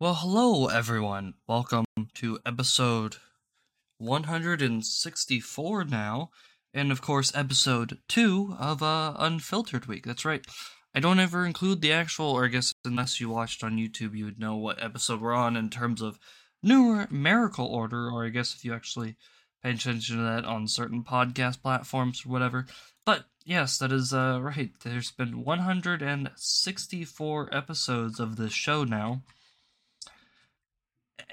Well, hello everyone. Welcome to episode 164 now, and of course episode 2 of uh Unfiltered Week. That's right. I don't ever include the actual or I guess unless you watched on YouTube you would know what episode we're on in terms of numerical order or I guess if you actually pay attention to that on certain podcast platforms or whatever. But yes, that is uh right. There's been 164 episodes of this show now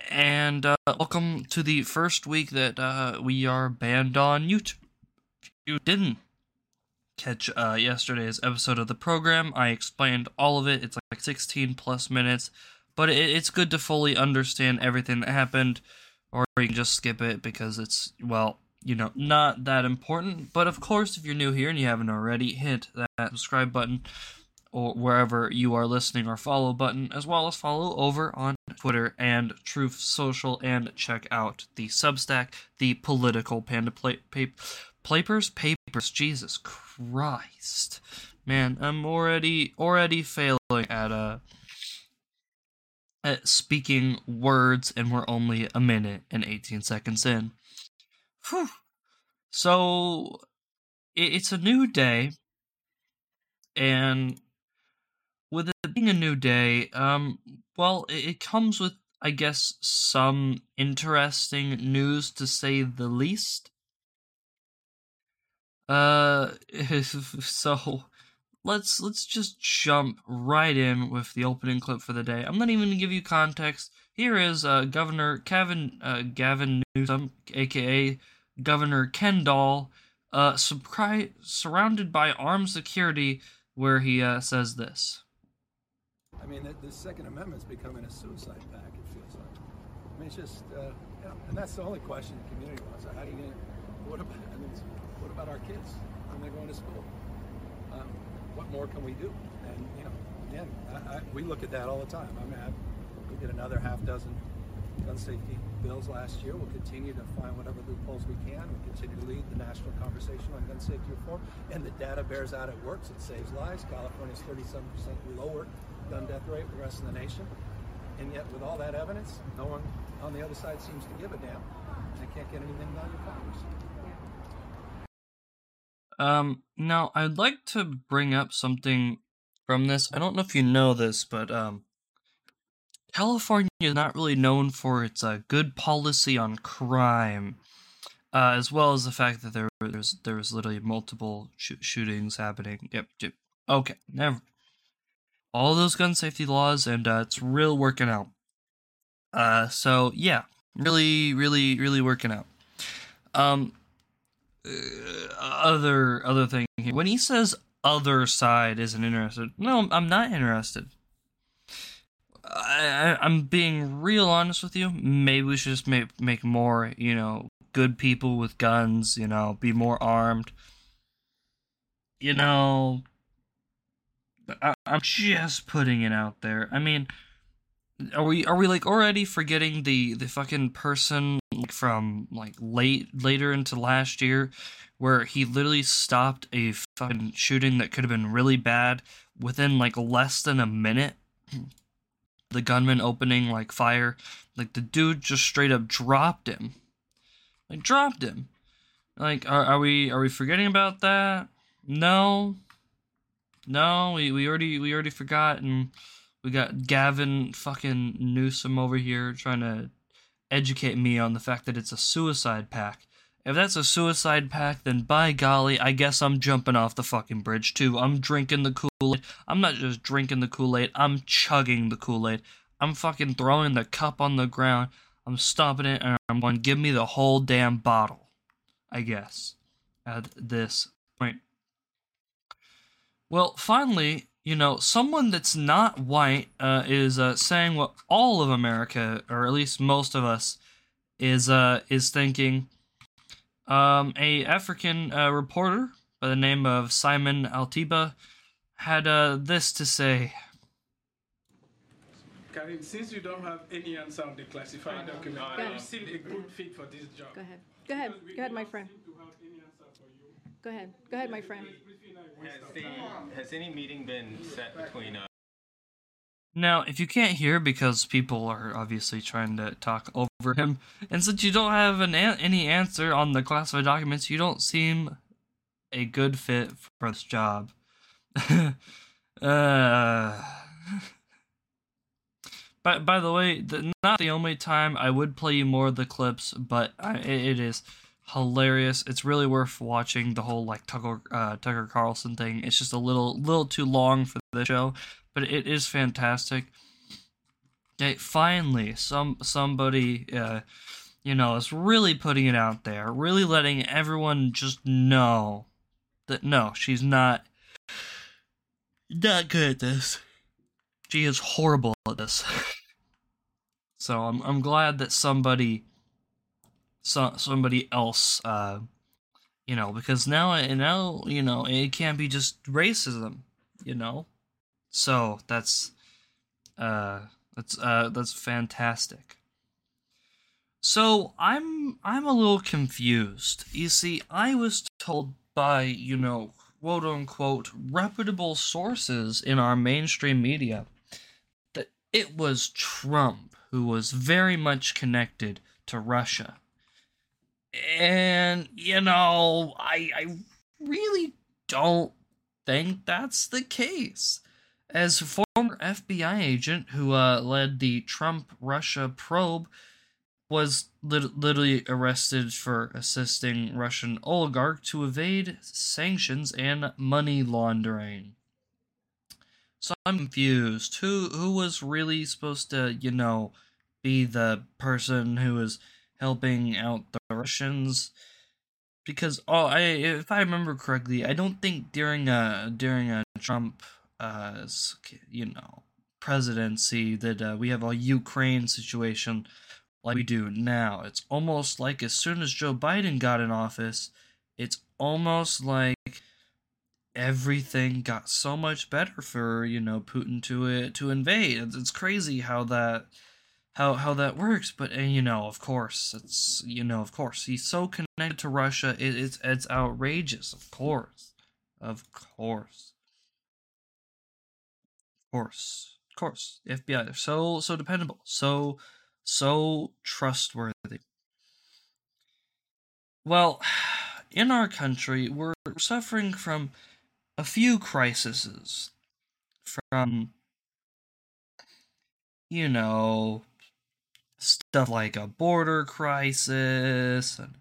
and uh, welcome to the first week that uh, we are banned on YouTube. If you didn't catch uh, yesterday's episode of the program, I explained all of it. It's like 16 plus minutes, but it, it's good to fully understand everything that happened, or you can just skip it because it's, well, you know, not that important. But of course, if you're new here and you haven't already, hit that subscribe button or wherever you are listening or follow button, as well as follow over on Twitter and Truth Social, and check out the Substack, the Political Panda Pla- pa- Papers. Papers. Jesus Christ, man, I'm already already failing at uh at speaking words, and we're only a minute and 18 seconds in. Whew. So it, it's a new day, and with it being a new day, um, well, it, comes with, I guess, some interesting news to say the least. Uh, so let's let's just jump right in with the opening clip for the day. I'm not even gonna give you context. Here is uh, Governor Kevin uh, Gavin Newsom, aka Governor Kendall, uh, surpri- surrounded by armed security, where he uh, says this. I mean, the, the Second Amendment's becoming a suicide pact. It feels like. I mean, it's just, uh, know, and that's the only question the community wants. How do you get? What about? I mean, what about our kids when they're going to school? Um, what more can we do? And you know, again, I, I, we look at that all the time. I mean, I, we did another half dozen gun safety bills last year. We'll continue to find whatever loopholes we can. We'll continue to lead the national conversation on gun safety reform. And the data bears out it works. It saves lives. California's 37% lower gun death rate the rest of the nation. And yet, with all that evidence, no one on the other side seems to give a damn. They can't get anything done in Congress. Um, now I'd like to bring up something from this. I don't know if you know this, but um, California is not really known for its uh, good policy on crime, uh, as well as the fact that there there's there was literally multiple sh- shootings happening. Yep, yep. Okay, never. All those gun safety laws, and uh, it's real working out. Uh, so yeah, really, really, really working out. Um, uh, other other thing here. When he says other side isn't interested, no, I'm not interested. I, am being real honest with you. Maybe we should just make make more, you know, good people with guns. You know, be more armed. You know, I, I'm just putting it out there. I mean, are we are we like already forgetting the the fucking person from like late later into last year where he literally stopped a fucking shooting that could have been really bad within like less than a minute? The gunman opening like fire like the dude just straight up dropped him. Like dropped him. Like are, are we are we forgetting about that? No no we, we already we already forgot and we got gavin fucking newsom over here trying to educate me on the fact that it's a suicide pact if that's a suicide pact, then by golly, I guess I'm jumping off the fucking bridge too. I'm drinking the Kool Aid. I'm not just drinking the Kool Aid, I'm chugging the Kool Aid. I'm fucking throwing the cup on the ground. I'm stomping it and I'm going, give me the whole damn bottle. I guess. At this. Well, finally, you know, someone that's not white uh, is uh, saying what all of America, or at least most of us, is uh, is thinking um, a African uh, reporter by the name of Simon Ateba had uh, this to say. Karine, since you don't have any answer on the classified document, Go are you ahead. still a good fit for this job? Go ahead. Go ahead. Go ahead, do my not friend. seem to have any answer for you. Go ahead. Go ahead, my friend. Briefing and waste Has, the, has any meeting been set between uh, Now, if you can't hear because people are obviously trying to talk over him, and since you don't have an an- any answer on the classified documents, you don't seem a good fit for this job. uh, by, by the way, the, not the only time I would play you more of the clips, but I, it, it is hilarious. It's really worth watching the whole like Tucker uh, Tucker Carlson thing. It's just a little little too long for the show, but it is fantastic. Okay, finally, some somebody, uh, you know, is really putting it out there, really letting everyone just know that no, she's not not good at this. She is horrible at this. so I'm I'm glad that somebody, so, somebody else, uh, you know, because now now you know it can't be just racism, you know. So that's uh that's uh that's fantastic. So I'm I'm a little confused. You see, I was told by, you know, quote unquote reputable sources in our mainstream media that it was Trump who was very much connected to Russia. And you know, I I really don't think that's the case as former FBI agent who uh, led the Trump Russia probe, was lit- literally arrested for assisting Russian oligarch to evade sanctions and money laundering. So I'm confused. Who who was really supposed to, you know, be the person who was helping out the Russians? Because oh, I if I remember correctly, I don't think during a during a Trump uh, you know, presidency that uh, we have a Ukraine situation like we do now. It's almost like as soon as Joe Biden got in office, it's almost like everything got so much better for you know Putin to it to invade. It's crazy how that how how that works. But and you know, of course, it's you know, of course, he's so connected to Russia. It, it's it's outrageous. Of course, of course course, of course, the FBI. They're so so dependable, so so trustworthy. Well, in our country, we're suffering from a few crises. From, you know, stuff like a border crisis, an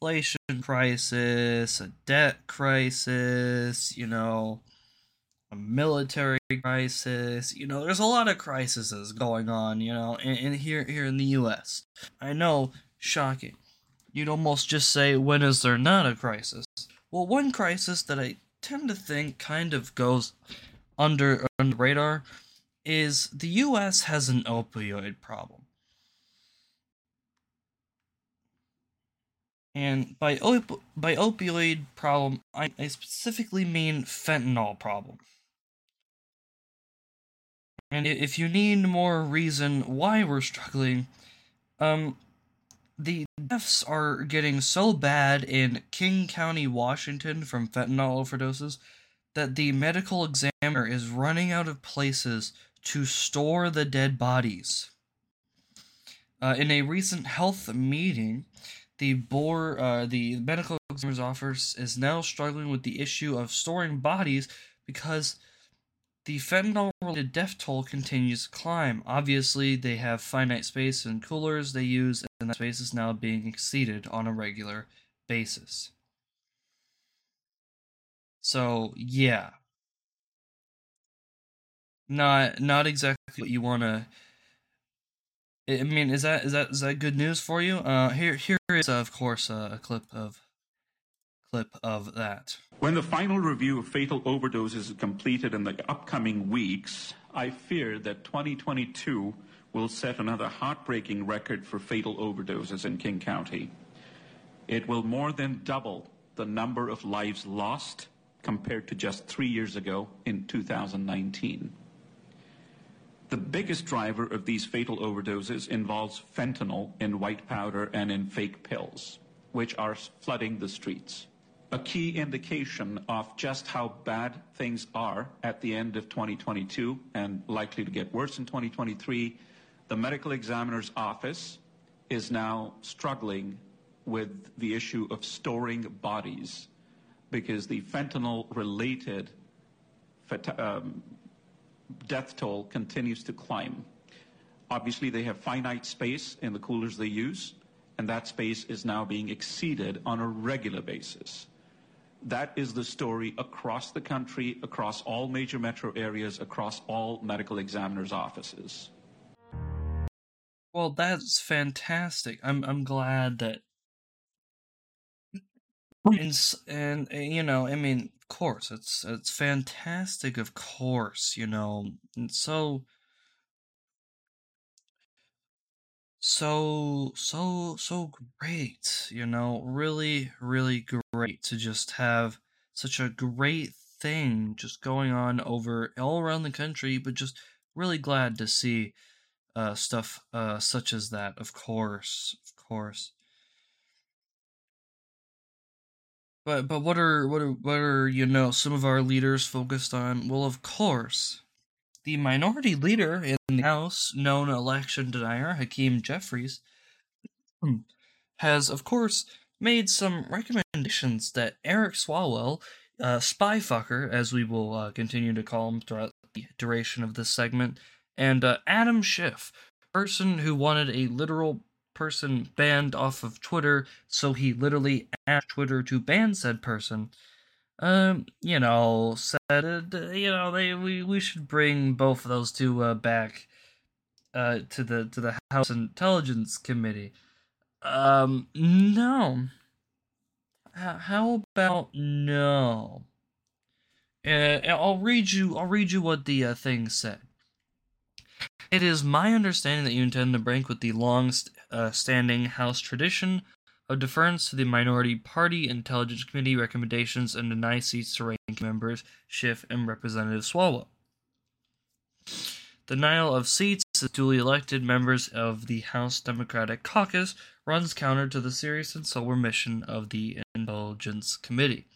inflation crisis, a debt crisis, you know, a military crisis. You know, there's a lot of crises going on. You know, in, in here here in the U.S. I know, shocking. You'd almost just say, when is there not a crisis? Well, one crisis that I tend to think kind of goes under under radar is the U.S. has an opioid problem. And by op- by opioid problem, I, I specifically mean fentanyl problem. And if you need more reason why we're struggling, um, the deaths are getting so bad in King County, Washington from fentanyl overdoses that the medical examiner is running out of places to store the dead bodies. Uh, in a recent health meeting, the board, uh, the medical examiner's office is now struggling with the issue of storing bodies because the fentanyl related death toll continues to climb. Obviously, they have finite space and coolers they use, and that space is now being exceeded on a regular basis. So, yeah. Not not exactly what you want to I mean, is that is that is that good news for you? Uh, here here is of course uh, a clip of clip of that. When the final review of fatal overdoses is completed in the upcoming weeks, I fear that 2022 will set another heartbreaking record for fatal overdoses in King County. It will more than double the number of lives lost compared to just three years ago in 2019. The biggest driver of these fatal overdoses involves fentanyl in white powder and in fake pills, which are flooding the streets. a key indication of just how bad things are at the end of 2022 and likely to get worse in 2023, the medical examiner's office is now struggling with the issue of storing bodies because the fentanyl related um, death toll continues to climb. Obviously, they have finite space in the coolers they use, and that space is now being exceeded on a regular basis. That is the story across the country, across all major metro areas, across all medical examiners' offices. Well, that's fantastic. I'm I'm glad that and, and you know, I mean, of course, it's it's fantastic. Of course, you know, and so so so so great you know really really great to just have such a great thing just going on over all around the country but just really glad to see uh stuff uh such as that of course of course but but what are what are what are you know some of our leaders focused on? Well of course the minority leader in the House, known election denier Hakeem Jeffries, has, of course, made some recommendations that Eric Swalwell, uh, spy fucker, as we will uh, continue to call him throughout the duration of this segment, and uh, Adam Schiff, person who wanted a literal person banned off of Twitter, so he literally asked Twitter to ban said person um, you know, said, you know, they we, we should bring both of those two uh, back uh, to the to the House Intelligence Committee. Um, no. How about no? Uh, I'll read you. I'll read you what the uh, thing said. It is my understanding that you intend to break with the long-standing uh, House tradition of deference to the minority party intelligence committee recommendations and deny seats to ranking members Schiff and Representative Swalwell. Denial of seats to duly elected members of the House Democratic Caucus runs counter to the serious and sober mission of the Intelligence Committee.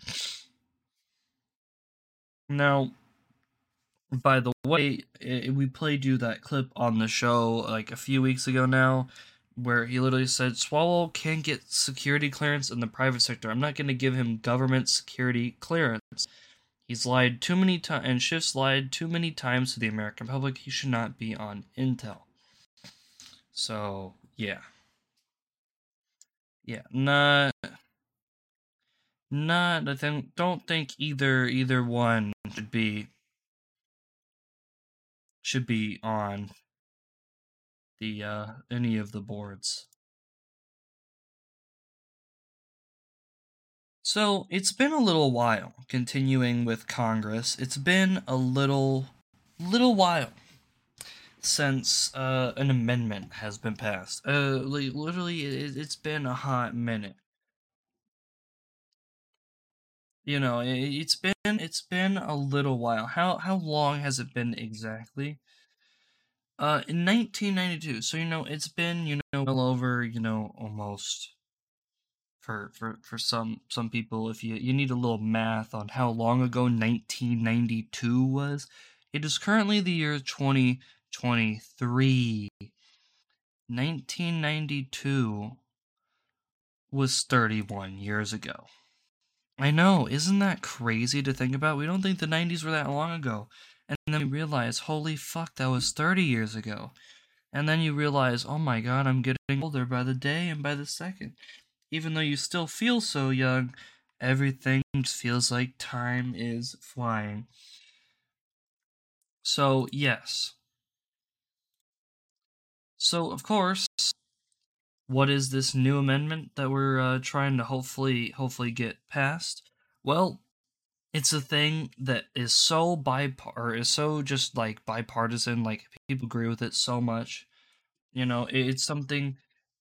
Now, by the way, we played you that clip on the show like a few weeks ago now where he literally said Swalwell can't get security clearance in the private sector. I'm not going to give him government security clearance. He's lied too many times, and Schiff's lied too many times to the American public. He should not be on Intel. So, yeah. Yeah, not. Not, I think, don't think either either one should be should be on the uh, any of the boards. So it's been a little while. Continuing with Congress, it's been a little, little while since uh, an amendment has been passed. Uh, like, literally, it, it's been a hot minute. You know, it, it's been it's been a little while. How how long has it been exactly? Uh, in 1992. So you know, it's been you know well over you know almost for for for some some people. If you you need a little math on how long ago 1992 was, it is currently the year 2023. 1992 was 31 years ago. I know, isn't that crazy to think about? We don't think the 90s were that long ago. And then you realize, holy fuck, that was 30 years ago. And then you realize, oh my god, I'm getting older by the day and by the second. Even though you still feel so young, everything just feels like time is flying. So, yes. So, of course, what is this new amendment that we're uh, trying to hopefully hopefully get passed? Well, it's a thing that is so bipar or is so just like bipartisan like people agree with it so much you know it's something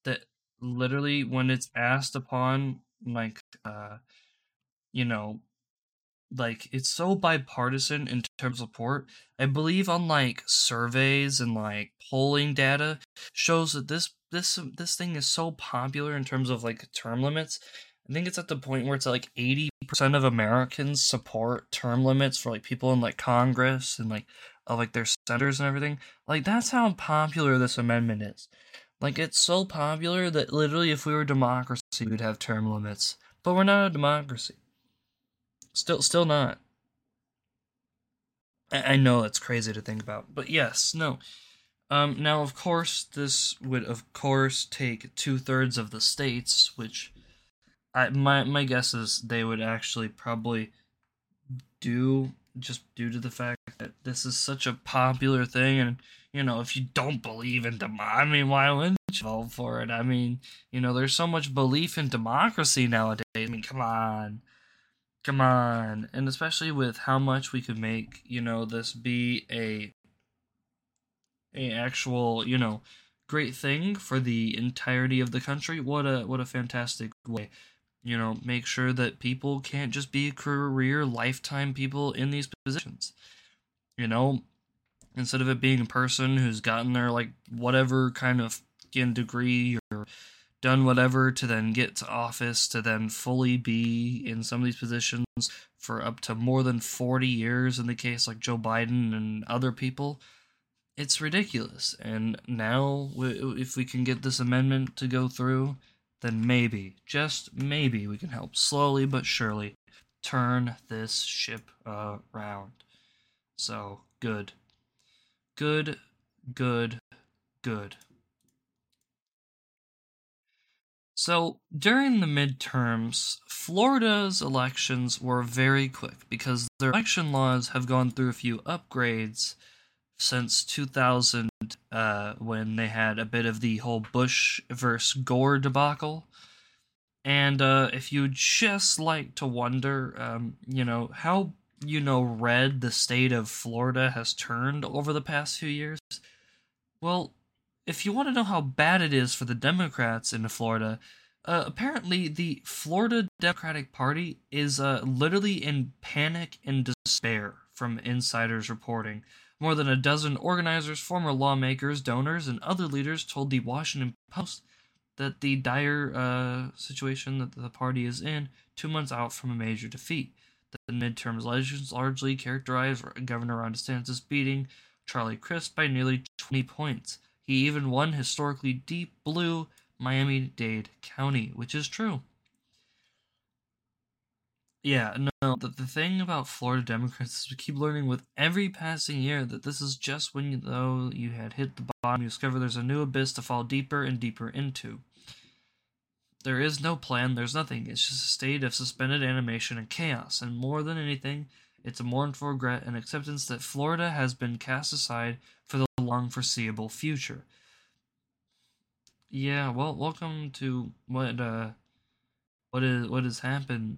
that literally when it's asked upon like uh you know like it's so bipartisan in terms of support i believe on like surveys and like polling data shows that this this this thing is so popular in terms of like term limits I think it's at the point where it's like 80% of Americans support term limits for like people in like Congress and like of like their senators and everything. Like that's how popular this amendment is. Like it's so popular that literally if we were a democracy we'd have term limits. But we're not a democracy. Still still not. I, I know it's crazy to think about. But yes, no. Um now of course this would of course take two thirds of the states, which I my my guess is they would actually probably do just due to the fact that this is such a popular thing and you know if you don't believe in dem I mean why wouldn't you vote for it? I mean, you know, there's so much belief in democracy nowadays. I mean, come on. Come on. And especially with how much we could make, you know, this be a a actual, you know, great thing for the entirety of the country. What a what a fantastic way you know, make sure that people can't just be career lifetime people in these positions. You know, instead of it being a person who's gotten their like whatever kind of degree or done whatever to then get to office to then fully be in some of these positions for up to more than 40 years in the case like Joe Biden and other people it's ridiculous and now if we can get this amendment to go through then maybe, just maybe, we can help slowly but surely turn this ship around. So, good. Good, good, good. So, during the midterms, Florida's elections were very quick because their election laws have gone through a few upgrades since 2000 uh, when they had a bit of the whole Bush versus Gore debacle. And uh, if you just like to wonder, um, you know, how, you know, red the state of Florida has turned over the past few years, well, if you want to know how bad it is for the Democrats in Florida, uh, apparently the Florida Democratic Party is uh, literally in panic and despair from insiders reporting. More than a dozen organizers, former lawmakers, donors, and other leaders told the Washington Post that the dire uh, situation that the party is in, two months out from a major defeat. The midterm elections largely characterized Governor Ron DeSantis beating Charlie Crist by nearly 20 points. He even won historically deep blue Miami Dade County, which is true. Yeah, no, the, the thing about Florida Democrats is we keep learning with every passing year that this is just when you know you had hit the bottom, you discover there's a new abyss to fall deeper and deeper into. There is no plan, there's nothing. It's just a state of suspended animation and chaos, and more than anything, it's a mournful regret and acceptance that Florida has been cast aside for the long foreseeable future. Yeah, well, welcome to what uh what is what has happened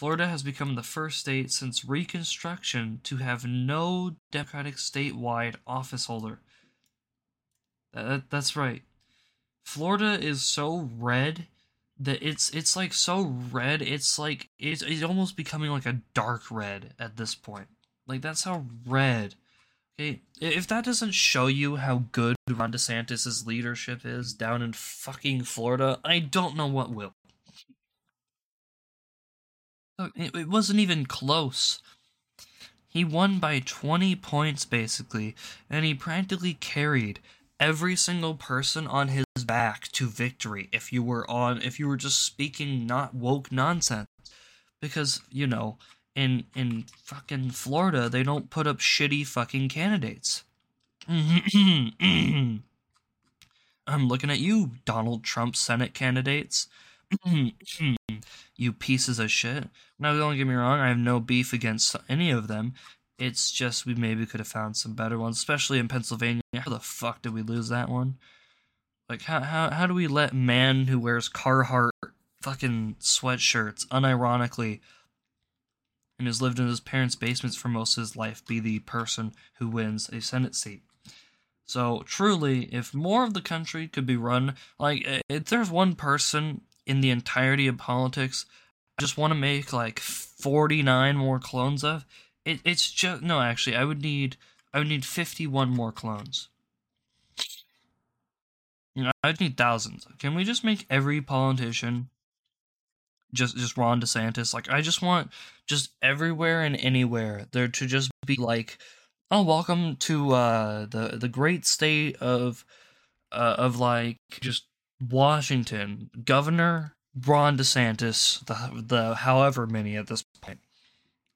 Florida has become the first state since Reconstruction to have no Democratic statewide office holder. That, that's right. Florida is so red that it's it's like so red. It's like it's, it's almost becoming like a dark red at this point. Like that's how red. If that doesn't show you how good Ron DeSantis' leadership is down in fucking Florida, I don't know what will. Oh, it, it wasn't even close. He won by 20 points, basically, and he practically carried every single person on his back to victory if you were on if you were just speaking not woke nonsense because you know in in fucking Florida they don't put up shitty fucking candidates I'm looking at you Donald Trump Senate candidates you pieces of shit. Now, don't get me wrong, I have no beef against any of them. It's just we maybe could have found some better ones, especially in Pennsylvania. How the fuck did we lose that one? Like, how how how do we let man who wears Carhartt fucking sweatshirts unironically and has lived in his parents' basements for most of his life be the person who wins a Senate seat? So truly, if more of the country could be run like if there's one person in the entirety of politics I just want to make like 49 more clones of it it's just no actually I would need I would need 51 more clones you know I'd need thousands can we just make every politician just just Ron DeSantis. Like I just want just everywhere and anywhere there to just be like, oh, welcome to uh the the great state of uh, of like just Washington, Governor Ron DeSantis, the the however many at this point,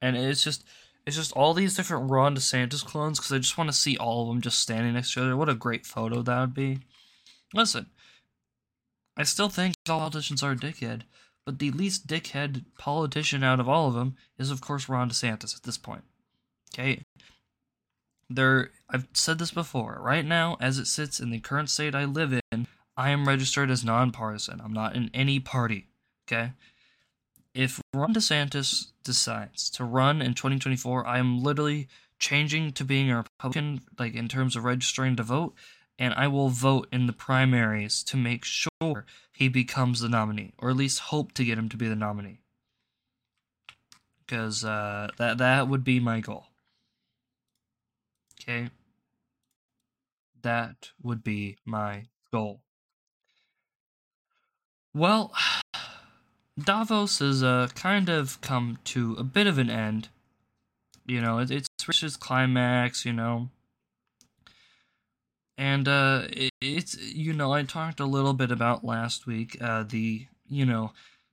and it's just it's just all these different Ron DeSantis clones because I just want to see all of them just standing next to each other. What a great photo that would be. Listen, I still think all politicians are a dickhead, but the least dickhead politician out of all of them is, of course, Ron DeSantis at this point. Okay? There, I've said this before. Right now, as it sits in the current state I live in, I am registered as nonpartisan. I'm not in any party. Okay? If Ron DeSantis decides to run in 2024, I am literally changing to being a Republican, like in terms of registering to vote, and I will vote in the primaries to make sure he becomes the nominee, or at least hope to get him to be the nominee. Because uh, that that would be my goal. Okay, that would be my goal. Well, Davos has uh, kind of come to a bit of an end. You know, it, it's reached its climax. You know, and uh, it, it's you know I talked a little bit about last week uh, the you know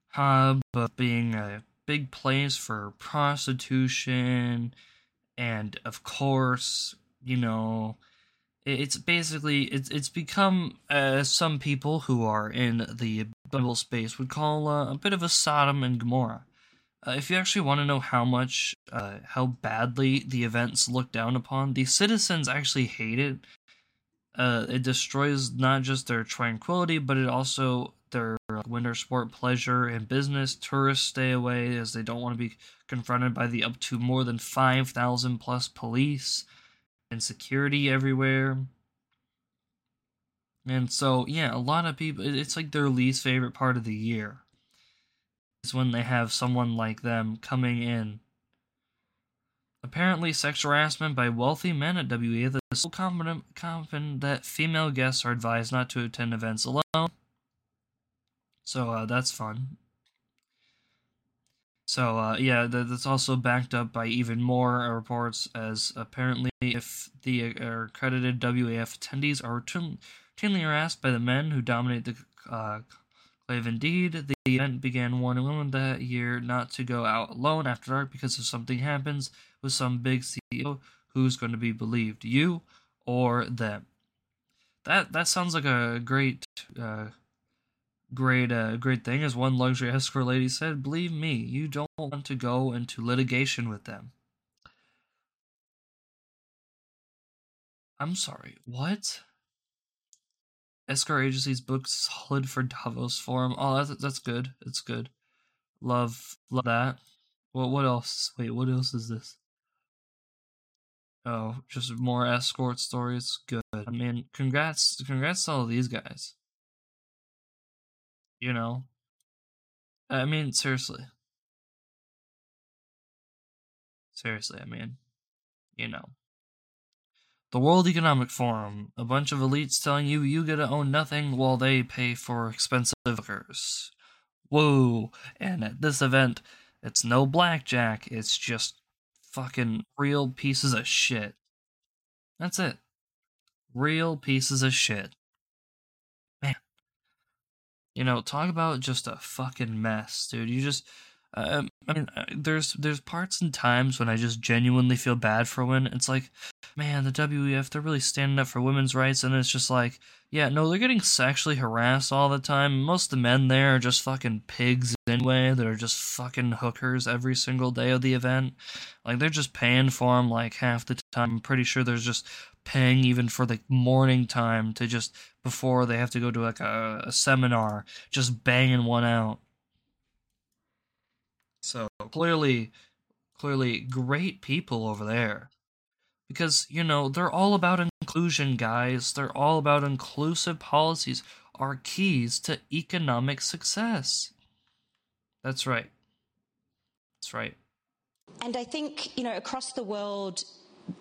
hub being a big place for prostitution, and of course you know it's basically it's it's become uh, some people who are in the Bible space would call uh, a bit of a Sodom and Gomorrah. Uh, if you actually want to know how much, uh, how badly the events look down upon, the citizens actually hate it uh, it destroys not just their tranquility, but it also their winter sport pleasure and business. Tourists stay away as they don't want to be confronted by the up to more than 5,000 plus police and security everywhere. And so, yeah, a lot of people, it's like their least favorite part of the year is when they have someone like them coming in Apparently, sexual harassment by wealthy men at WEF is so common, common that female guests are advised not to attend events alone. So uh, that's fun. So uh, yeah, that's also backed up by even more reports, as apparently, if the uh, accredited WAF attendees are routinely harassed by the men who dominate the uh, clave, indeed, the event began warning women that year not to go out alone after dark because if something happens, with some big CEO, who's going to be believed, you or them? That that sounds like a great, uh, great, uh, great thing. As one luxury escort lady said, "Believe me, you don't want to go into litigation with them." I'm sorry, what? Escort agencies booked solid for Davos Forum. Oh, that's that's good. It's good. Love love that. What what else? Wait, what else is this? Oh, just more escort stories. Good. I mean, congrats, congrats to all these guys. You know, I mean, seriously, seriously. I mean, you know, the World Economic Forum, a bunch of elites telling you you get to own nothing while they pay for expensive liquors. Whoa! And at this event, it's no blackjack. It's just fucking real pieces of shit. That's it. Real pieces of shit. Man. You know, talk about just a fucking mess, dude. You just uh, I mean, uh, there's there's parts and times when I just genuinely feel bad for women. It's like, man, the WEF they're really standing up for women's rights, and it's just like, yeah, no, they're getting sexually harassed all the time. Most of the men there are just fucking pigs anyway. That are just fucking hookers every single day of the event. Like they're just paying for them like half the time. I'm pretty sure there's just paying even for the morning time to just before they have to go to like a, a seminar, just banging one out. So clearly, clearly great people over there. Because, you know, they're all about inclusion, guys. They're all about inclusive policies are keys to economic success. That's right. That's right. And I think, you know, across the world,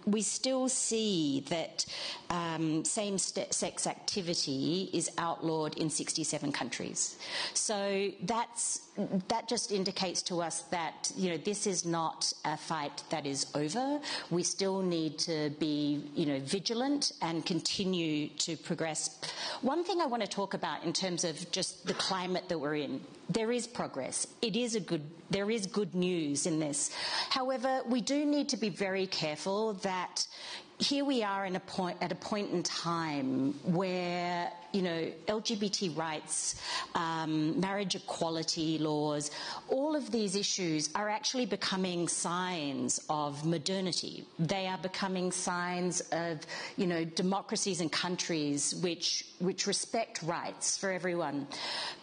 we still see that um, same sex activity is outlawed in 67 countries. So that's that just indicates to us that you know this is not a fight that is over. We still need to be you know vigilant and continue to progress. One thing I want to talk about in terms of just the climate that we're in, there is progress. It is a good there is good news in this. However, we do need to be very careful that here we are a point, at a point in time where, you know, LGBT rights, um, marriage equality laws, all of these issues are actually becoming signs of modernity. They are becoming signs of, you know, democracies and countries which, which respect rights for everyone.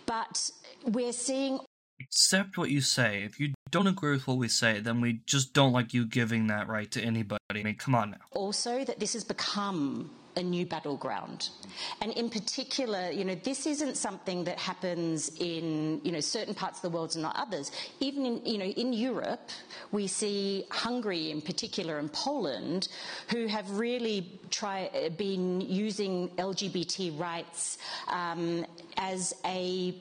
But we're seeing accept what you say. If you don't agree with what we say, then we just don't like you giving that right to anybody. I mean, come on now. Also, that this has become a new battleground. And in particular, you know, this isn't something that happens in, you know, certain parts of the world and not others. Even in, you know, in Europe, we see Hungary in particular and Poland who have really try, been using LGBT rights um, as a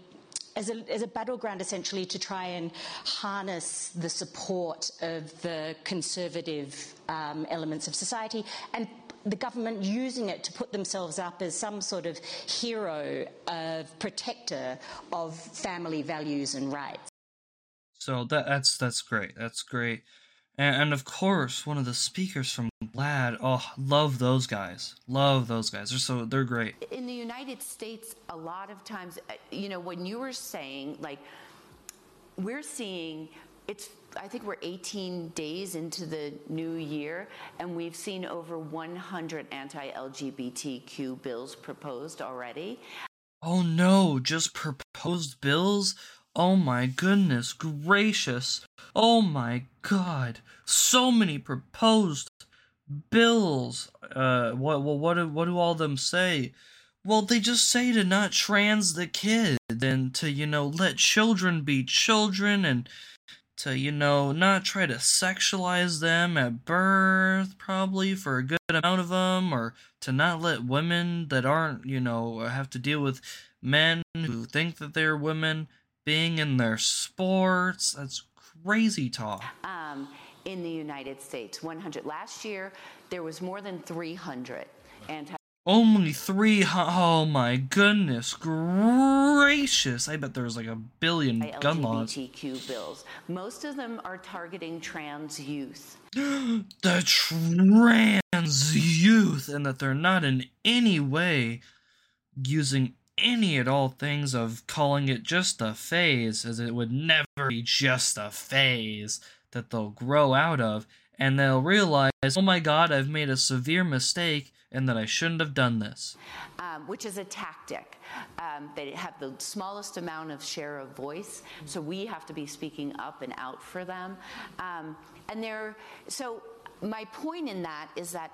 as a, as a battleground essentially to try and harness the support of the conservative um, elements of society and the government using it to put themselves up as some sort of hero of protector of family values and rights. So that, that's that's great. That's great. And, and, of course, one of the speakers from GLAAD. Oh, love those guys. Love those guys. They're so they're great. In the United States, a lot of times, uh, you know, when you were saying like, we're seeing it's. I think we're 18 days into the new year, and we've seen over 100 anti-LGBTQ bills proposed already. Oh no! Just proposed bills. Oh my goodness gracious. Oh my god. So many proposed bills. Uh, what, well, what, do, what do all them say? Well, they just say to not trans the kid and to, you know, let children be children and to, you know, not try to sexualize them at birth, probably for a good amount of them, or to not let women that aren't, you know, have to deal with men who think that they're women being in their sports. That's crazy talk. Um, in the United States, 100. Last year, there was more than 300 anti. Only three. Oh my goodness gracious! I bet there's like a billion gun laws. LGBTQ bills. Most of them are targeting trans youth. the trans youth, and that they're not in any way using any at all things of calling it just a phase, as it would never be just a phase that they'll grow out of, and they'll realize, oh my god, I've made a severe mistake and that I shouldn't have done this. Um, which is a tactic. Um, they have the smallest amount of share of voice, so we have to be speaking up and out for them. Um, and they're, so my point in that is that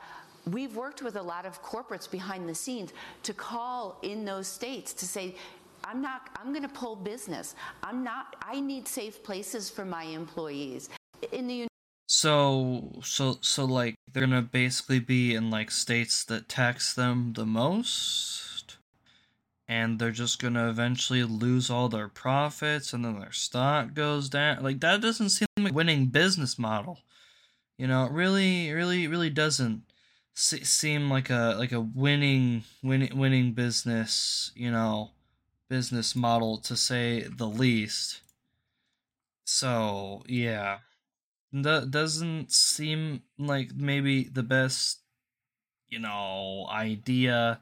we've worked with a lot of corporates behind the scenes to call in those states to say, I'm not, I'm going to pull business. I'm not, I need safe places for my employees. In the so, so, so, like, they're gonna basically be in, like, states that tax them the most, and they're just gonna eventually lose all their profits, and then their stock goes down. Like, that doesn't seem like a winning business model. You know, it really, really, really doesn't seem like a like a winning winning winning business you know business model to say the least. So yeah. That doesn't seem like maybe the best you know idea.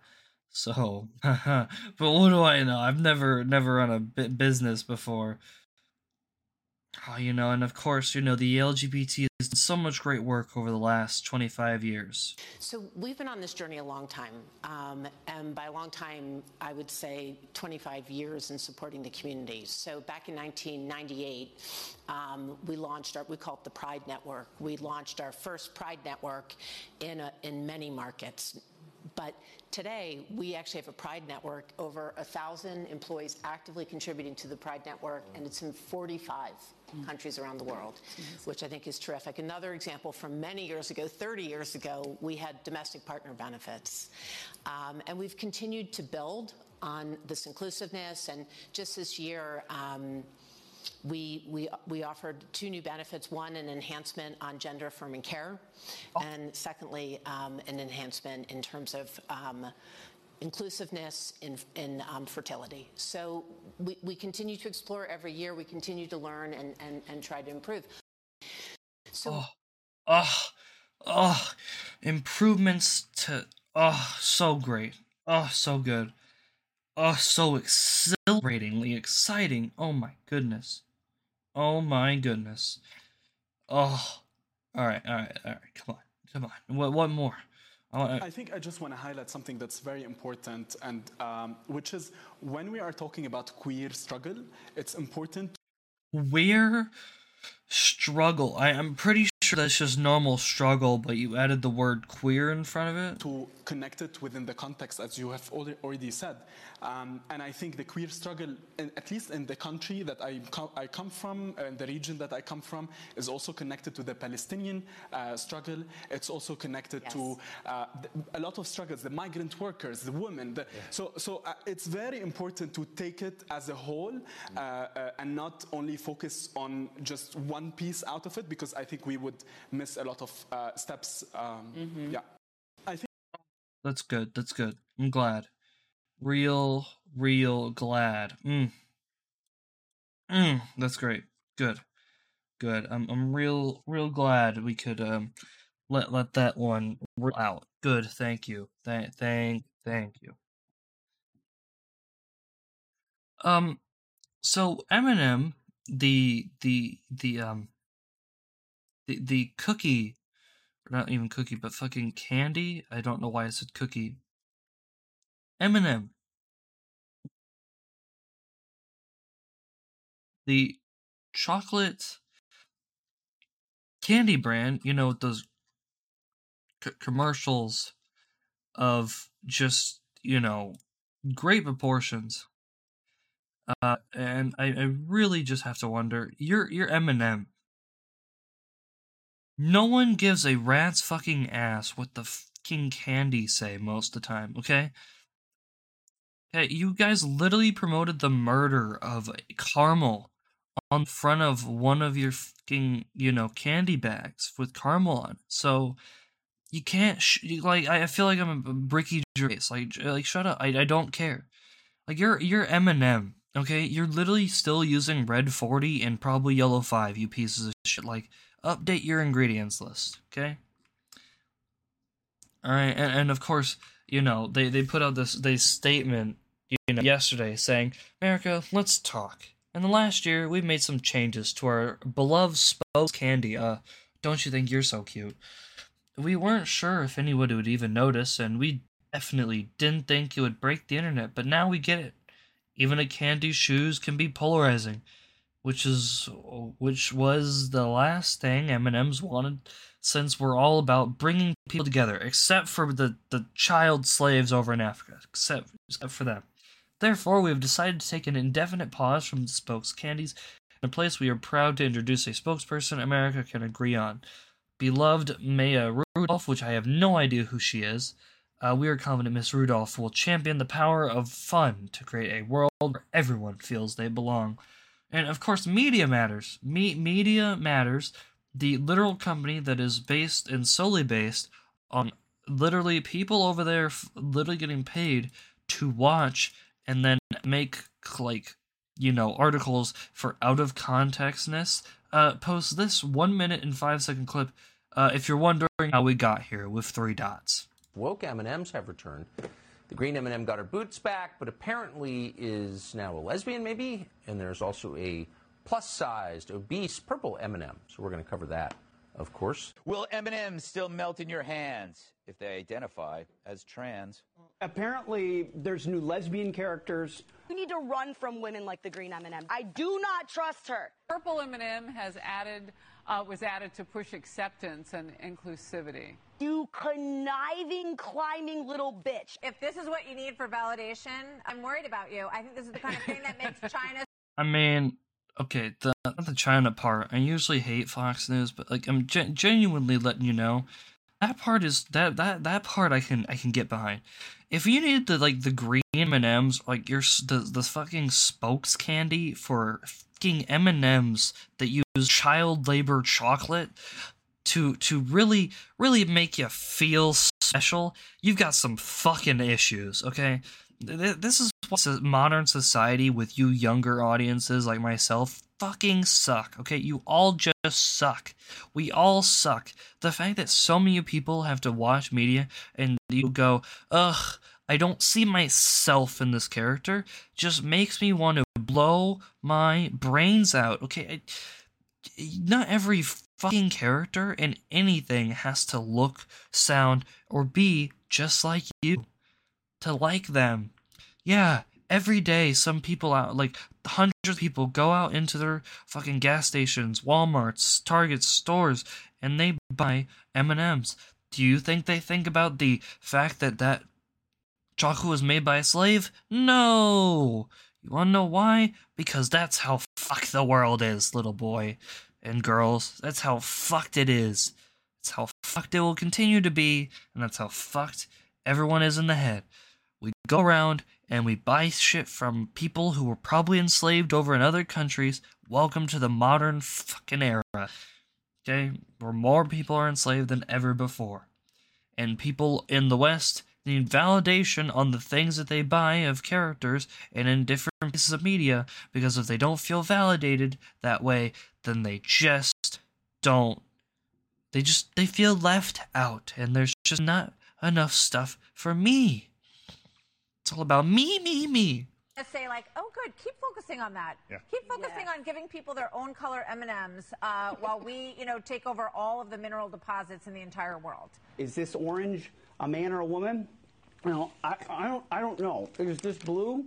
So but what do i know? I've never never run a business before Oh, you know, and of course, you know, the LGBT has done so much great work over the last 25 years. So we've been on this journey a long time. Um, and by a long time, I would say 25 years in supporting the community. So back in 1998, um, we launched our, we call it the Pride Network. We launched our first Pride Network in, a, in many markets but today, we actually have a Pride network, over a thousand employees actively contributing to the Pride network, and it's in 45 countries around the world, which I think is terrific. Another example from many years ago, 30 years ago, we had domestic partner benefits. Um, and we've continued to build on this inclusiveness. And just this year, um, we, we, we offered two new benefits one, an enhancement on gender affirming care, oh. and secondly, um, an enhancement in terms of um, inclusiveness in, in um, fertility. So we, we continue to explore every year, we continue to learn and, and, and try to improve. So, oh, oh, oh, improvements to, oh, so great. Oh, so good. Oh, so exhilaratingly exciting. Oh my goodness. Oh my goodness. Oh. All right, all right, all right. Come on. Come on. What what more? I think I just want to highlight something that's very important, and um, which is when we are talking about queer struggle, it's important. Queer struggle. I am pretty sure that's just normal struggle, but you added the word queer in front of it. To connect it within the context, as you have already said. Um, and I think the queer struggle, at least in the country that I, co- I come from, and the region that I come from, is also connected to the Palestinian uh, struggle. It's also connected yes. to uh, a lot of struggles, the migrant workers, the women. The, yeah. So, so uh, it's very important to take it as a whole uh, uh, and not only focus on just one piece out of it, because I think we would miss a lot of uh, steps. Um, mm-hmm. Yeah. That's good. That's good. I'm glad real, real glad. Mm. Mm, that's great. Good. Good. I'm I'm real real glad we could um let let that one out. Good. Thank you. Thank thank thank you. Um so M&M the the the um the the cookie not even cookie but fucking candy. I don't know why I said cookie M&M. The chocolate candy brand, you know, those c- commercials of just, you know, great proportions. Uh, and I, I really just have to wonder, you're you're M&M. No one gives a rat's fucking ass what the fucking candy say most of the time, okay? Yeah, you guys literally promoted the murder of caramel on front of one of your fucking, you know, candy bags with caramel on. So you can't sh- like I feel like I'm a Ricky Gervais. Like like shut up. I I don't care. Like you're you're M&M. Okay, you're literally still using red 40 and probably yellow 5, you pieces of shit. Like, update your ingredients list, okay? Alright, and, and of course, you know, they, they put out this they statement you know, yesterday saying, America, let's talk. In the last year, we've made some changes to our beloved Spokes candy. Uh, don't you think you're so cute? We weren't sure if anyone would even notice, and we definitely didn't think it would break the internet, but now we get it. Even a candy shoes can be polarizing, which is which was the last thing M&M's wanted since we're all about bringing people together, except for the, the child slaves over in Africa, except, except for them. Therefore, we have decided to take an indefinite pause from the spokes candies in a place we are proud to introduce a spokesperson America can agree on. Beloved Maya Rudolph, which I have no idea who she is, uh, we are confident Miss Rudolph will champion the power of fun to create a world where everyone feels they belong. And of course, media matters. Me- media matters. The literal company that is based and solely based on literally people over there f- literally getting paid to watch and then make like you know articles for out of contextness uh post this one minute and five second clip uh if you're wondering how we got here with three dots. Woke m&ms have returned the green m&m got her boots back but apparently is now a lesbian maybe and there's also a plus-sized, obese purple M&M. So we're going to cover that, of course. Will M&Ms still melt in your hands if they identify as trans? Apparently, there's new lesbian characters. We need to run from women like the green M&M. I do not trust her. Purple M&M has added uh, was added to push acceptance and inclusivity. You conniving, climbing little bitch. If this is what you need for validation, I'm worried about you. I think this is the kind of thing that makes China I mean, okay, the the China part. I usually hate Fox News, but like I'm gen- genuinely letting you know that part is that that that part I can I can get behind. If you need the like the green M and M's, like your the the fucking spokes candy for fucking M and M's that use child labor chocolate to to really really make you feel special, you've got some fucking issues. Okay, this is what modern society with you younger audiences like myself fucking suck. Okay, you all just suck. We all suck. The fact that so many people have to watch media and you go, ugh. I don't see myself in this character. Just makes me want to blow my brains out. Okay, I, not every fucking character in anything has to look, sound, or be just like you. To like them. Yeah, every day some people out, like hundreds of people, go out into their fucking gas stations, Walmarts, Targets, stores, and they buy M&Ms. Do you think they think about the fact that that chocolate was made by a slave? No! You wanna know why? Because that's how fuck the world is, little boy and girls. That's how fucked it is. That's how fucked it will continue to be, and that's how fucked everyone is in the head. We go around and we buy shit from people who were probably enslaved over in other countries. Welcome to the modern fucking era. Okay? Where more people are enslaved than ever before. And people in the West need validation on the things that they buy of characters and in different pieces of media because if they don't feel validated that way, then they just don't. They just they feel left out and there's just not enough stuff for me. It's all about me, me, me. say like, "Oh, good, keep focusing on that. Yeah. Keep focusing on giving people their own color M and M's, uh, while we, you know, take over all of the mineral deposits in the entire world." Is this orange a man or a woman? No, I, I don't. I don't know. Is this blue?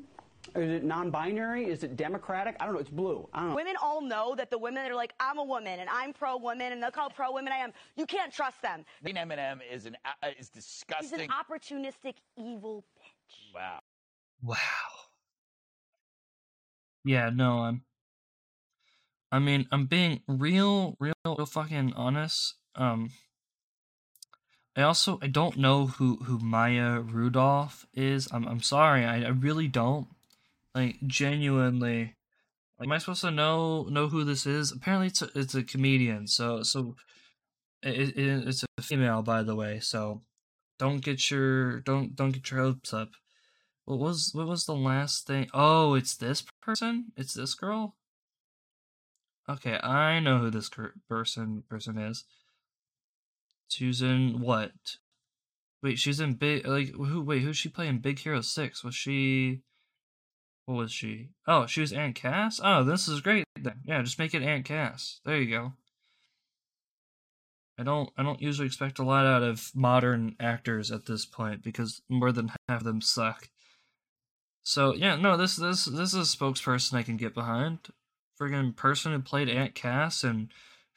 Is it non-binary? Is it democratic? I don't know. It's blue. I don't know. Women all know that the women that are like, I'm a woman and I'm pro woman and look how pro women I am. You can't trust them. Green M&M is an uh, is He's an opportunistic, evil bitch. wow. Wow. Yeah, no, I'm I mean, I'm being real, real, real fucking honest. Um I also I don't know who who Maya Rudolph is. I'm I'm sorry. I, I really don't. Like genuinely. Like, am I supposed to know know who this is? Apparently it's a, it's a comedian. So so it, it, it's a female by the way. So don't get your don't don't get your hopes up. What was what was the last thing? Oh, it's this person. It's this girl. Okay, I know who this person person is. She's in what? Wait, she's in big like who? Wait, who's she playing? Big Hero Six? Was she? What was she? Oh, she was Aunt Cass. Oh, this is great. Then yeah, just make it Aunt Cass. There you go. I don't I don't usually expect a lot out of modern actors at this point because more than half of them suck. So yeah, no, this this this is a spokesperson I can get behind. Friggin' person who played Aunt Cass and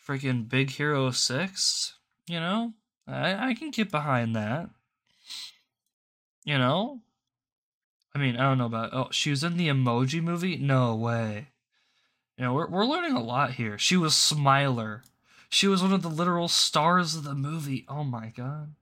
freaking Big Hero Six. You know, I I can get behind that. You know, I mean I don't know about. Oh, she was in the Emoji Movie. No way. You know, we're we're learning a lot here. She was Smiler. She was one of the literal stars of the movie. Oh my god.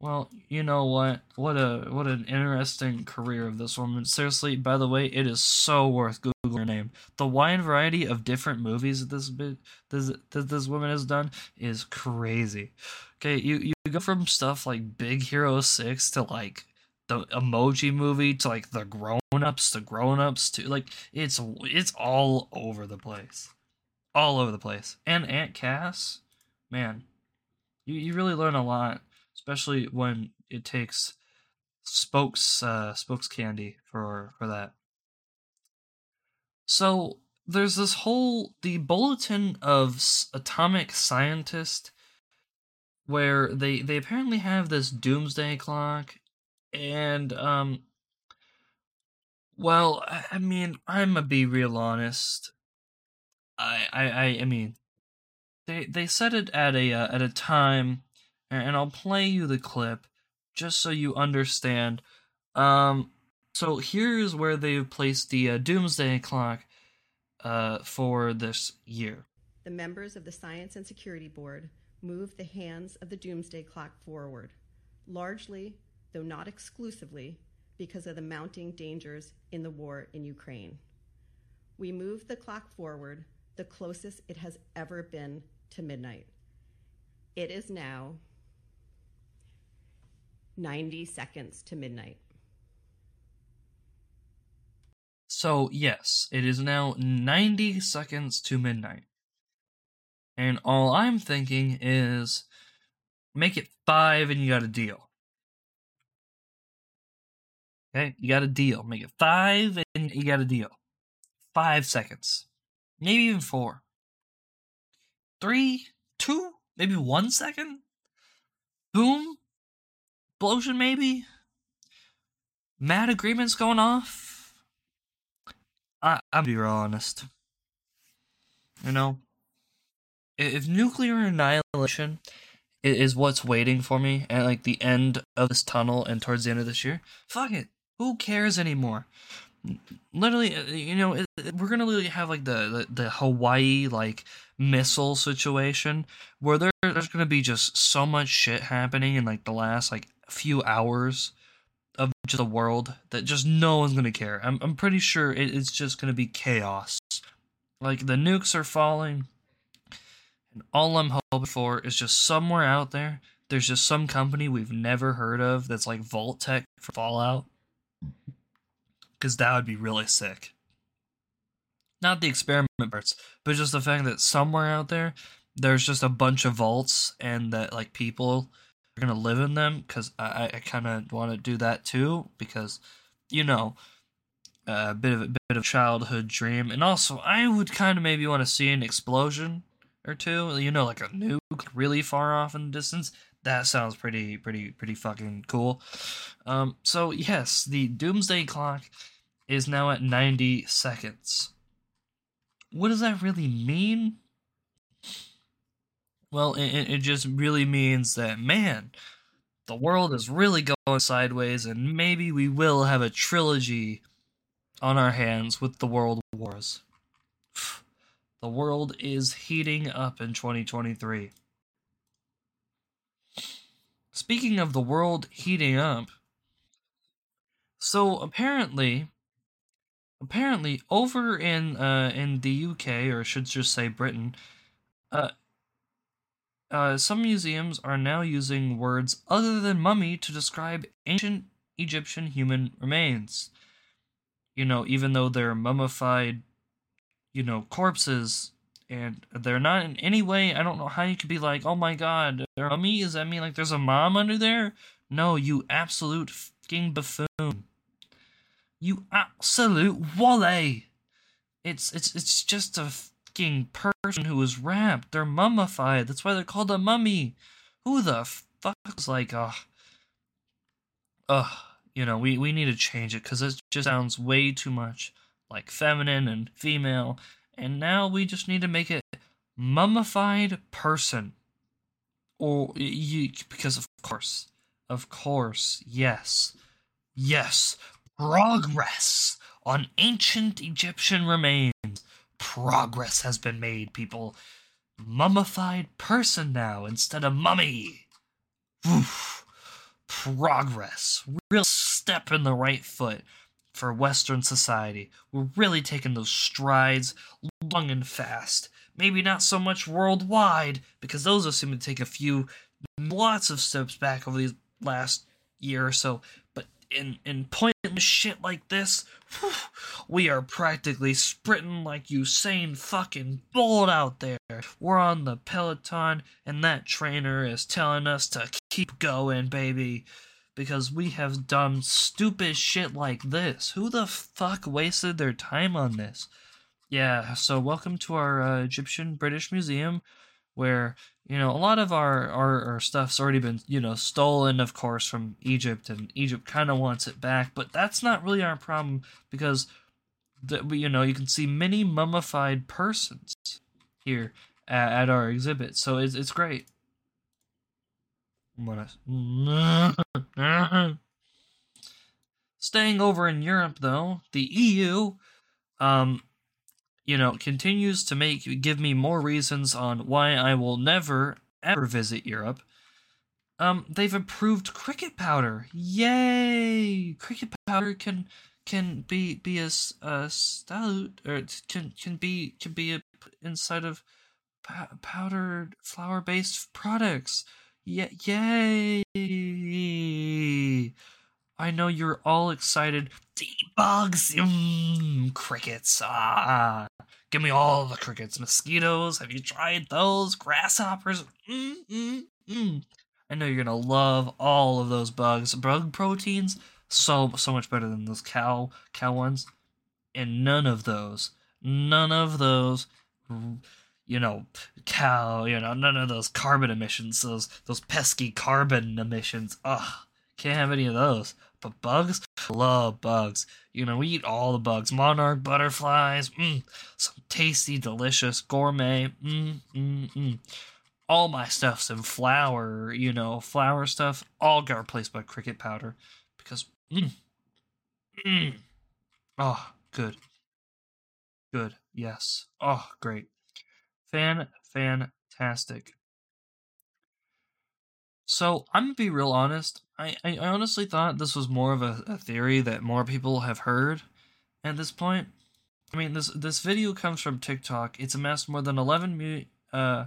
Well, you know what? What a what an interesting career of this woman. Seriously, by the way, it is so worth googling her name. The wide variety of different movies that this bit this that this woman has done is crazy. Okay, you you go from stuff like Big Hero Six to like the Emoji Movie to like the Grown Ups to Grown Ups to like it's it's all over the place, all over the place. And Aunt Cass, man, you you really learn a lot especially when it takes spokes uh spokes candy for for that. So there's this whole the bulletin of atomic scientist where they they apparently have this doomsday clock and um well i mean i'm gonna be real honest. I i i, I mean they they set it at a uh, at a time and I'll play you the clip just so you understand. Um, so here's where they've placed the uh, doomsday clock uh, for this year. The members of the Science and Security Board moved the hands of the doomsday clock forward, largely, though not exclusively, because of the mounting dangers in the war in Ukraine. We moved the clock forward the closest it has ever been to midnight. It is now 90 seconds to midnight. So, yes, it is now 90 seconds to midnight. And all I'm thinking is make it five and you got a deal. Okay, you got a deal. Make it five and you got a deal. Five seconds. Maybe even four. Three, two, maybe one second? Boom. Explosion, maybe? Mad agreements going off? I, I'll be real honest. You know, if nuclear annihilation is what's waiting for me at like the end of this tunnel and towards the end of this year, fuck it. Who cares anymore? Literally, uh, you know, we're gonna literally have like the, the, the Hawaii like missile situation where there, there's gonna be just so much shit happening in like the last like few hours of just the world that just no one's gonna care. I'm I'm pretty sure it, it's just gonna be chaos. Like the nukes are falling, and all I'm hoping for is just somewhere out there. There's just some company we've never heard of that's like Vault-Tec for Fallout because that would be really sick. Not the experiment parts, but just the fact that somewhere out there, there's just a bunch of vaults and that like people are gonna live in them. Because I, I kind of want to do that too, because you know, a bit of a bit of childhood dream, and also I would kind of maybe want to see an explosion or two. You know, like a nuke really far off in the distance that sounds pretty pretty pretty fucking cool um so yes the doomsday clock is now at 90 seconds what does that really mean well it, it just really means that man the world is really going sideways and maybe we will have a trilogy on our hands with the world wars. The world is heating up in 2023 Speaking of the world heating up, so apparently, apparently over in uh, in the UK or I should just say Britain, uh, uh, some museums are now using words other than mummy to describe ancient Egyptian human remains. You know, even though they're mummified, you know, corpses and they're not in any way. I don't know how you could be like, oh my god, they're mummy. Does that mean like there's a mom under there? No, you absolute fucking buffoon. You absolute wally. It's it's it's just a fucking person who was wrapped. They're mummified. That's why they're called a mummy. Who the fuck fuck's like, ugh, ugh. You know, we we need to change it because it just sounds way too much like feminine and female and now we just need to make it mummified person. Or you because of course, of course, yes, yes, progress on ancient Egyptian remains. Progress has been made, people. Mummified person now instead of mummy. Oof. Progress. Real step in the right foot for Western society. We're really taking those strides long and fast. Maybe not so much worldwide, because those seemed to take a few, lots of steps back over these last year or so. In, in pointless shit like this, whew, we are practically sprinting like Usain fucking Bolt out there. We're on the peloton, and that trainer is telling us to keep going, baby because we have done stupid shit like this. Who the fuck wasted their time on this? Yeah, so welcome to our uh, Egyptian British Museum, where you know a lot of our, our our stuff's already been you know stolen, of course, from Egypt, and Egypt kind of wants it back. But that's not really our problem because you know you can see many mummified persons here at, at our exhibit, so it's it's great. What Staying over in Europe, though, the EU, um, you know, continues to make give me more reasons on why I will never ever visit Europe. Um, they've approved cricket powder. Yay! Cricket powder can can be be a, a stout or can can be can be a, inside of pow- powdered flour based products. Yeah, yay! I know you're all excited. Bugs, mm, crickets. Ah, give me all the crickets. Mosquitoes. Have you tried those? Grasshoppers. Mm, mm, mm. I know you're gonna love all of those bugs. Bug proteins so so much better than those cow cow ones, and none of those, none of those, you know, cow, you know, none of those carbon emissions, those those pesky carbon emissions. Ugh, can't have any of those. But bugs, love bugs. You know, we eat all the bugs. Monarch butterflies, mm, some tasty, delicious gourmet. Mm, mm. All my stuff's in flour, you know, flour stuff, all got replaced by cricket powder because, oh, good, good, yes, oh, great, fan, fantastic. So I'm gonna be real honest. I, I honestly thought this was more of a, a theory that more people have heard at this point. I mean, this this video comes from TikTok. It's amassed more than 11 mu- uh,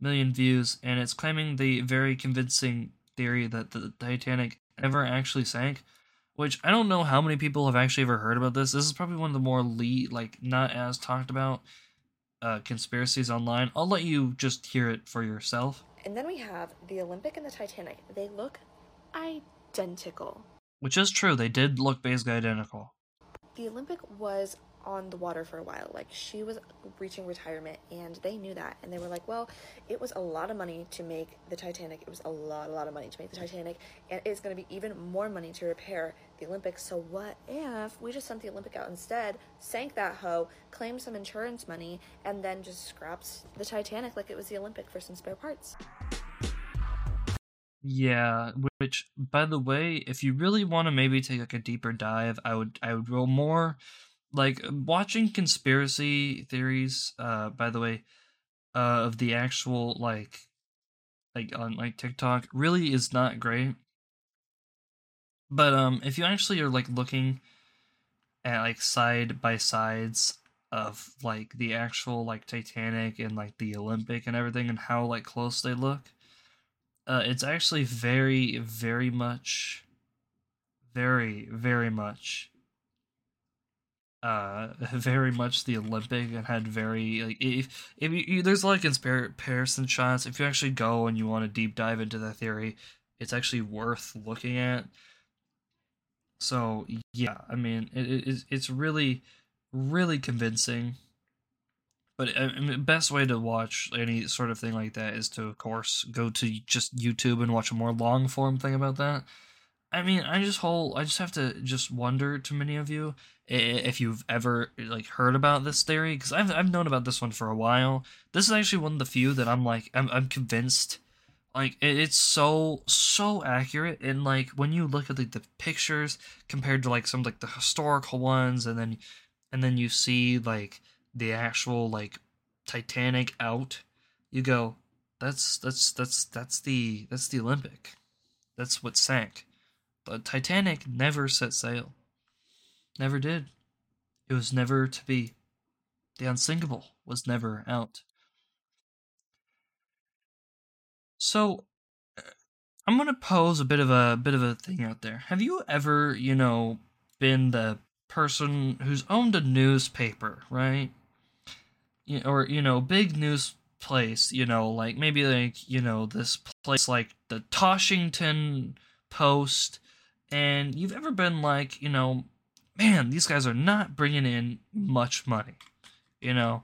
million views, and it's claiming the very convincing theory that the Titanic never actually sank. Which I don't know how many people have actually ever heard about this. This is probably one of the more lead, like not as talked about uh, conspiracies online. I'll let you just hear it for yourself. And then we have the Olympic and the Titanic. They look identical. Which is true. They did look basically identical. The Olympic was on the water for a while. Like she was reaching retirement and they knew that and they were like, "Well, it was a lot of money to make the Titanic. It was a lot a lot of money to make the Titanic and it's going to be even more money to repair the Olympic. So what if we just sent the Olympic out instead, sank that hoe, claimed some insurance money and then just scrapped the Titanic like it was the Olympic for some spare parts?" Yeah, which by the way, if you really want to maybe take like a deeper dive, I would I would roll more like watching conspiracy theories uh by the way uh of the actual like like on like TikTok really is not great. But um if you actually are like looking at like side by sides of like the actual like Titanic and like the Olympic and everything and how like close they look uh, it's actually very, very much, very, very much, uh, very much the Olympic and had very like if if you, you there's like comparison shots. If you actually go and you want to deep dive into that theory, it's actually worth looking at. So yeah, I mean it, it it's really, really convincing. But uh, I mean, best way to watch any sort of thing like that is to, of course, go to just YouTube and watch a more long form thing about that. I mean, I just whole I just have to just wonder to many of you if you've ever like heard about this theory because I've I've known about this one for a while. This is actually one of the few that I'm like I'm I'm convinced like it's so so accurate and like when you look at like the pictures compared to like some like the historical ones and then and then you see like the actual like Titanic out, you go, that's that's that's that's the that's the Olympic. That's what sank. The Titanic never set sail. Never did. It was never to be. The unsinkable was never out. So uh, I'm gonna pose a bit of a bit of a thing out there. Have you ever, you know, been the person who's owned a newspaper, right? Or you know big news place you know like maybe like you know this place like the toshington post. And you've ever been like you know man these guys are not bringing in much money you know?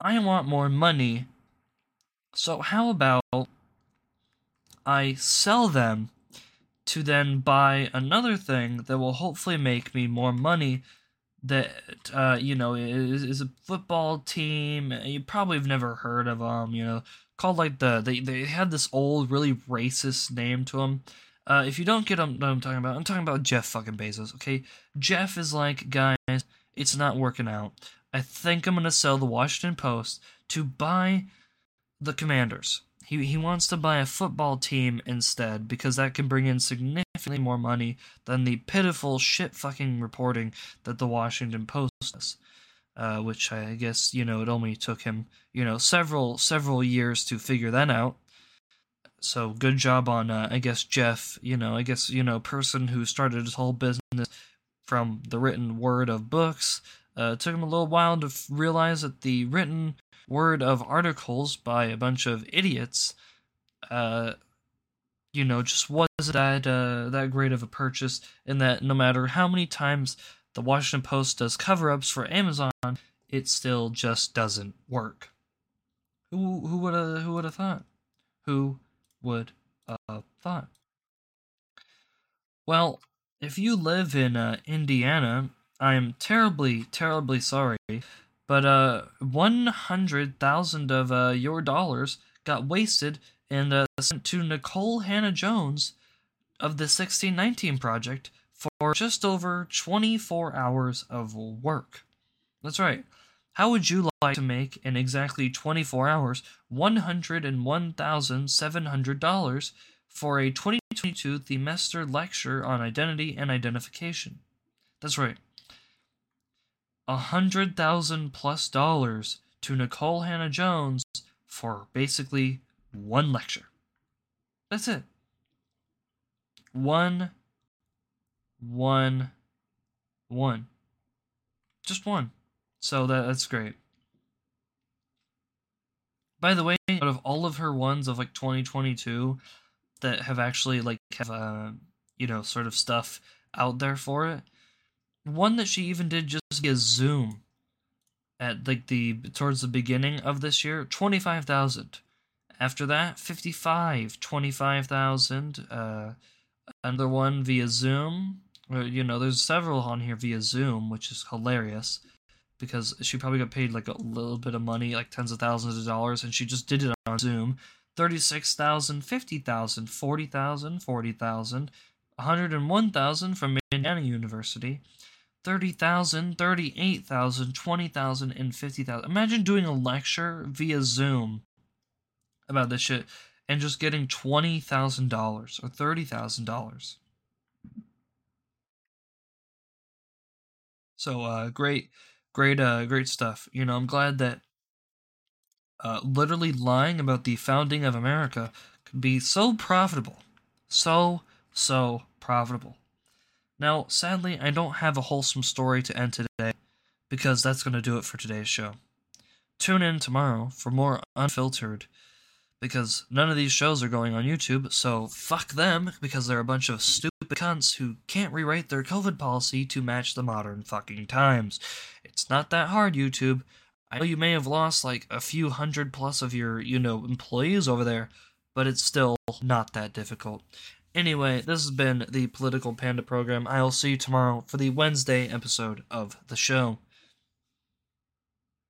I want more money. So how about i sell them to then buy another thing that will hopefully make me more money that uh, you know is, is a football team. You probably have never heard of them. You know called like the they they had this old really racist name to them. Uh, if you don't get what I'm talking about, I'm talking about Jeff fucking Bezos. Okay, Jeff is like, guys, it's not working out. I think I'm gonna sell the Washington Post to buy the Commanders. He he wants to buy a football team instead because that can bring in significantly more money than the pitiful shit fucking reporting that the Washington Post does. Uh, which I guess you know it only took him you know several several years to figure that out. So good job on uh, I guess Jeff. You know I guess you know person who started his whole business from the written word of books. Uh, it took him a little while to f- realize that the written word of articles by a bunch of idiots, uh, you know, just wasn't that uh, that great of a purchase. In that no matter how many times the Washington Post does cover-ups for Amazon, it still just doesn't work. Who who would have who would have thought? Who would have thought? Well, if you live in uh, Indiana, I am terribly terribly sorry, but uh, one hundred thousand of uh, your dollars got wasted and uh, sent to Nikole Hannah-Jones of the 1619 project for just over 24 hours of work. That's right. How would you like to make in exactly 24 hours $101,700 for a 2022 Themester lecture on identity and identification? That's right. A hundred thousand plus dollars to Nikole Hannah-Jones for basically one lecture. That's it. One one, one. Just one. So that that's great. By the way, out of all of her ones of like 2022 that have actually like have uh, you know sort of stuff out there for it, one that she even did just via Zoom at like the towards the beginning of this year, 25,000. After that, 55, 25,000. Uh, another one via Zoom, you know, there's several on here via Zoom, which is hilarious because she probably got paid like a little bit of money, like tens of thousands of dollars, and she just did it on Zoom. 36,000, 50,000, 40,000, 40,000, 101,000 from Indiana University, 30,000, 38,000, 20,000, and 50,000. Imagine doing a lecture via Zoom about this shit and just getting $20,000 or $30,000. So uh, great, great, uh, great stuff. You know, I'm glad that uh, literally lying about the founding of America could be so profitable, so so profitable. Now, sadly, I don't have a wholesome story to end today because that's going to do it for today's show. Tune in tomorrow for more unfiltered because none of these shows are going on YouTube, so fuck them because they're a bunch of stupid cunts who can't rewrite their COVID policy to match the modern fucking times. It's not that hard, YouTube. I know you may have lost like a few hundred plus of your, you know, employees over there, but it's still not that difficult. Anyway, this has been the Political Panda program. I'll see you tomorrow for the Wednesday episode of the show.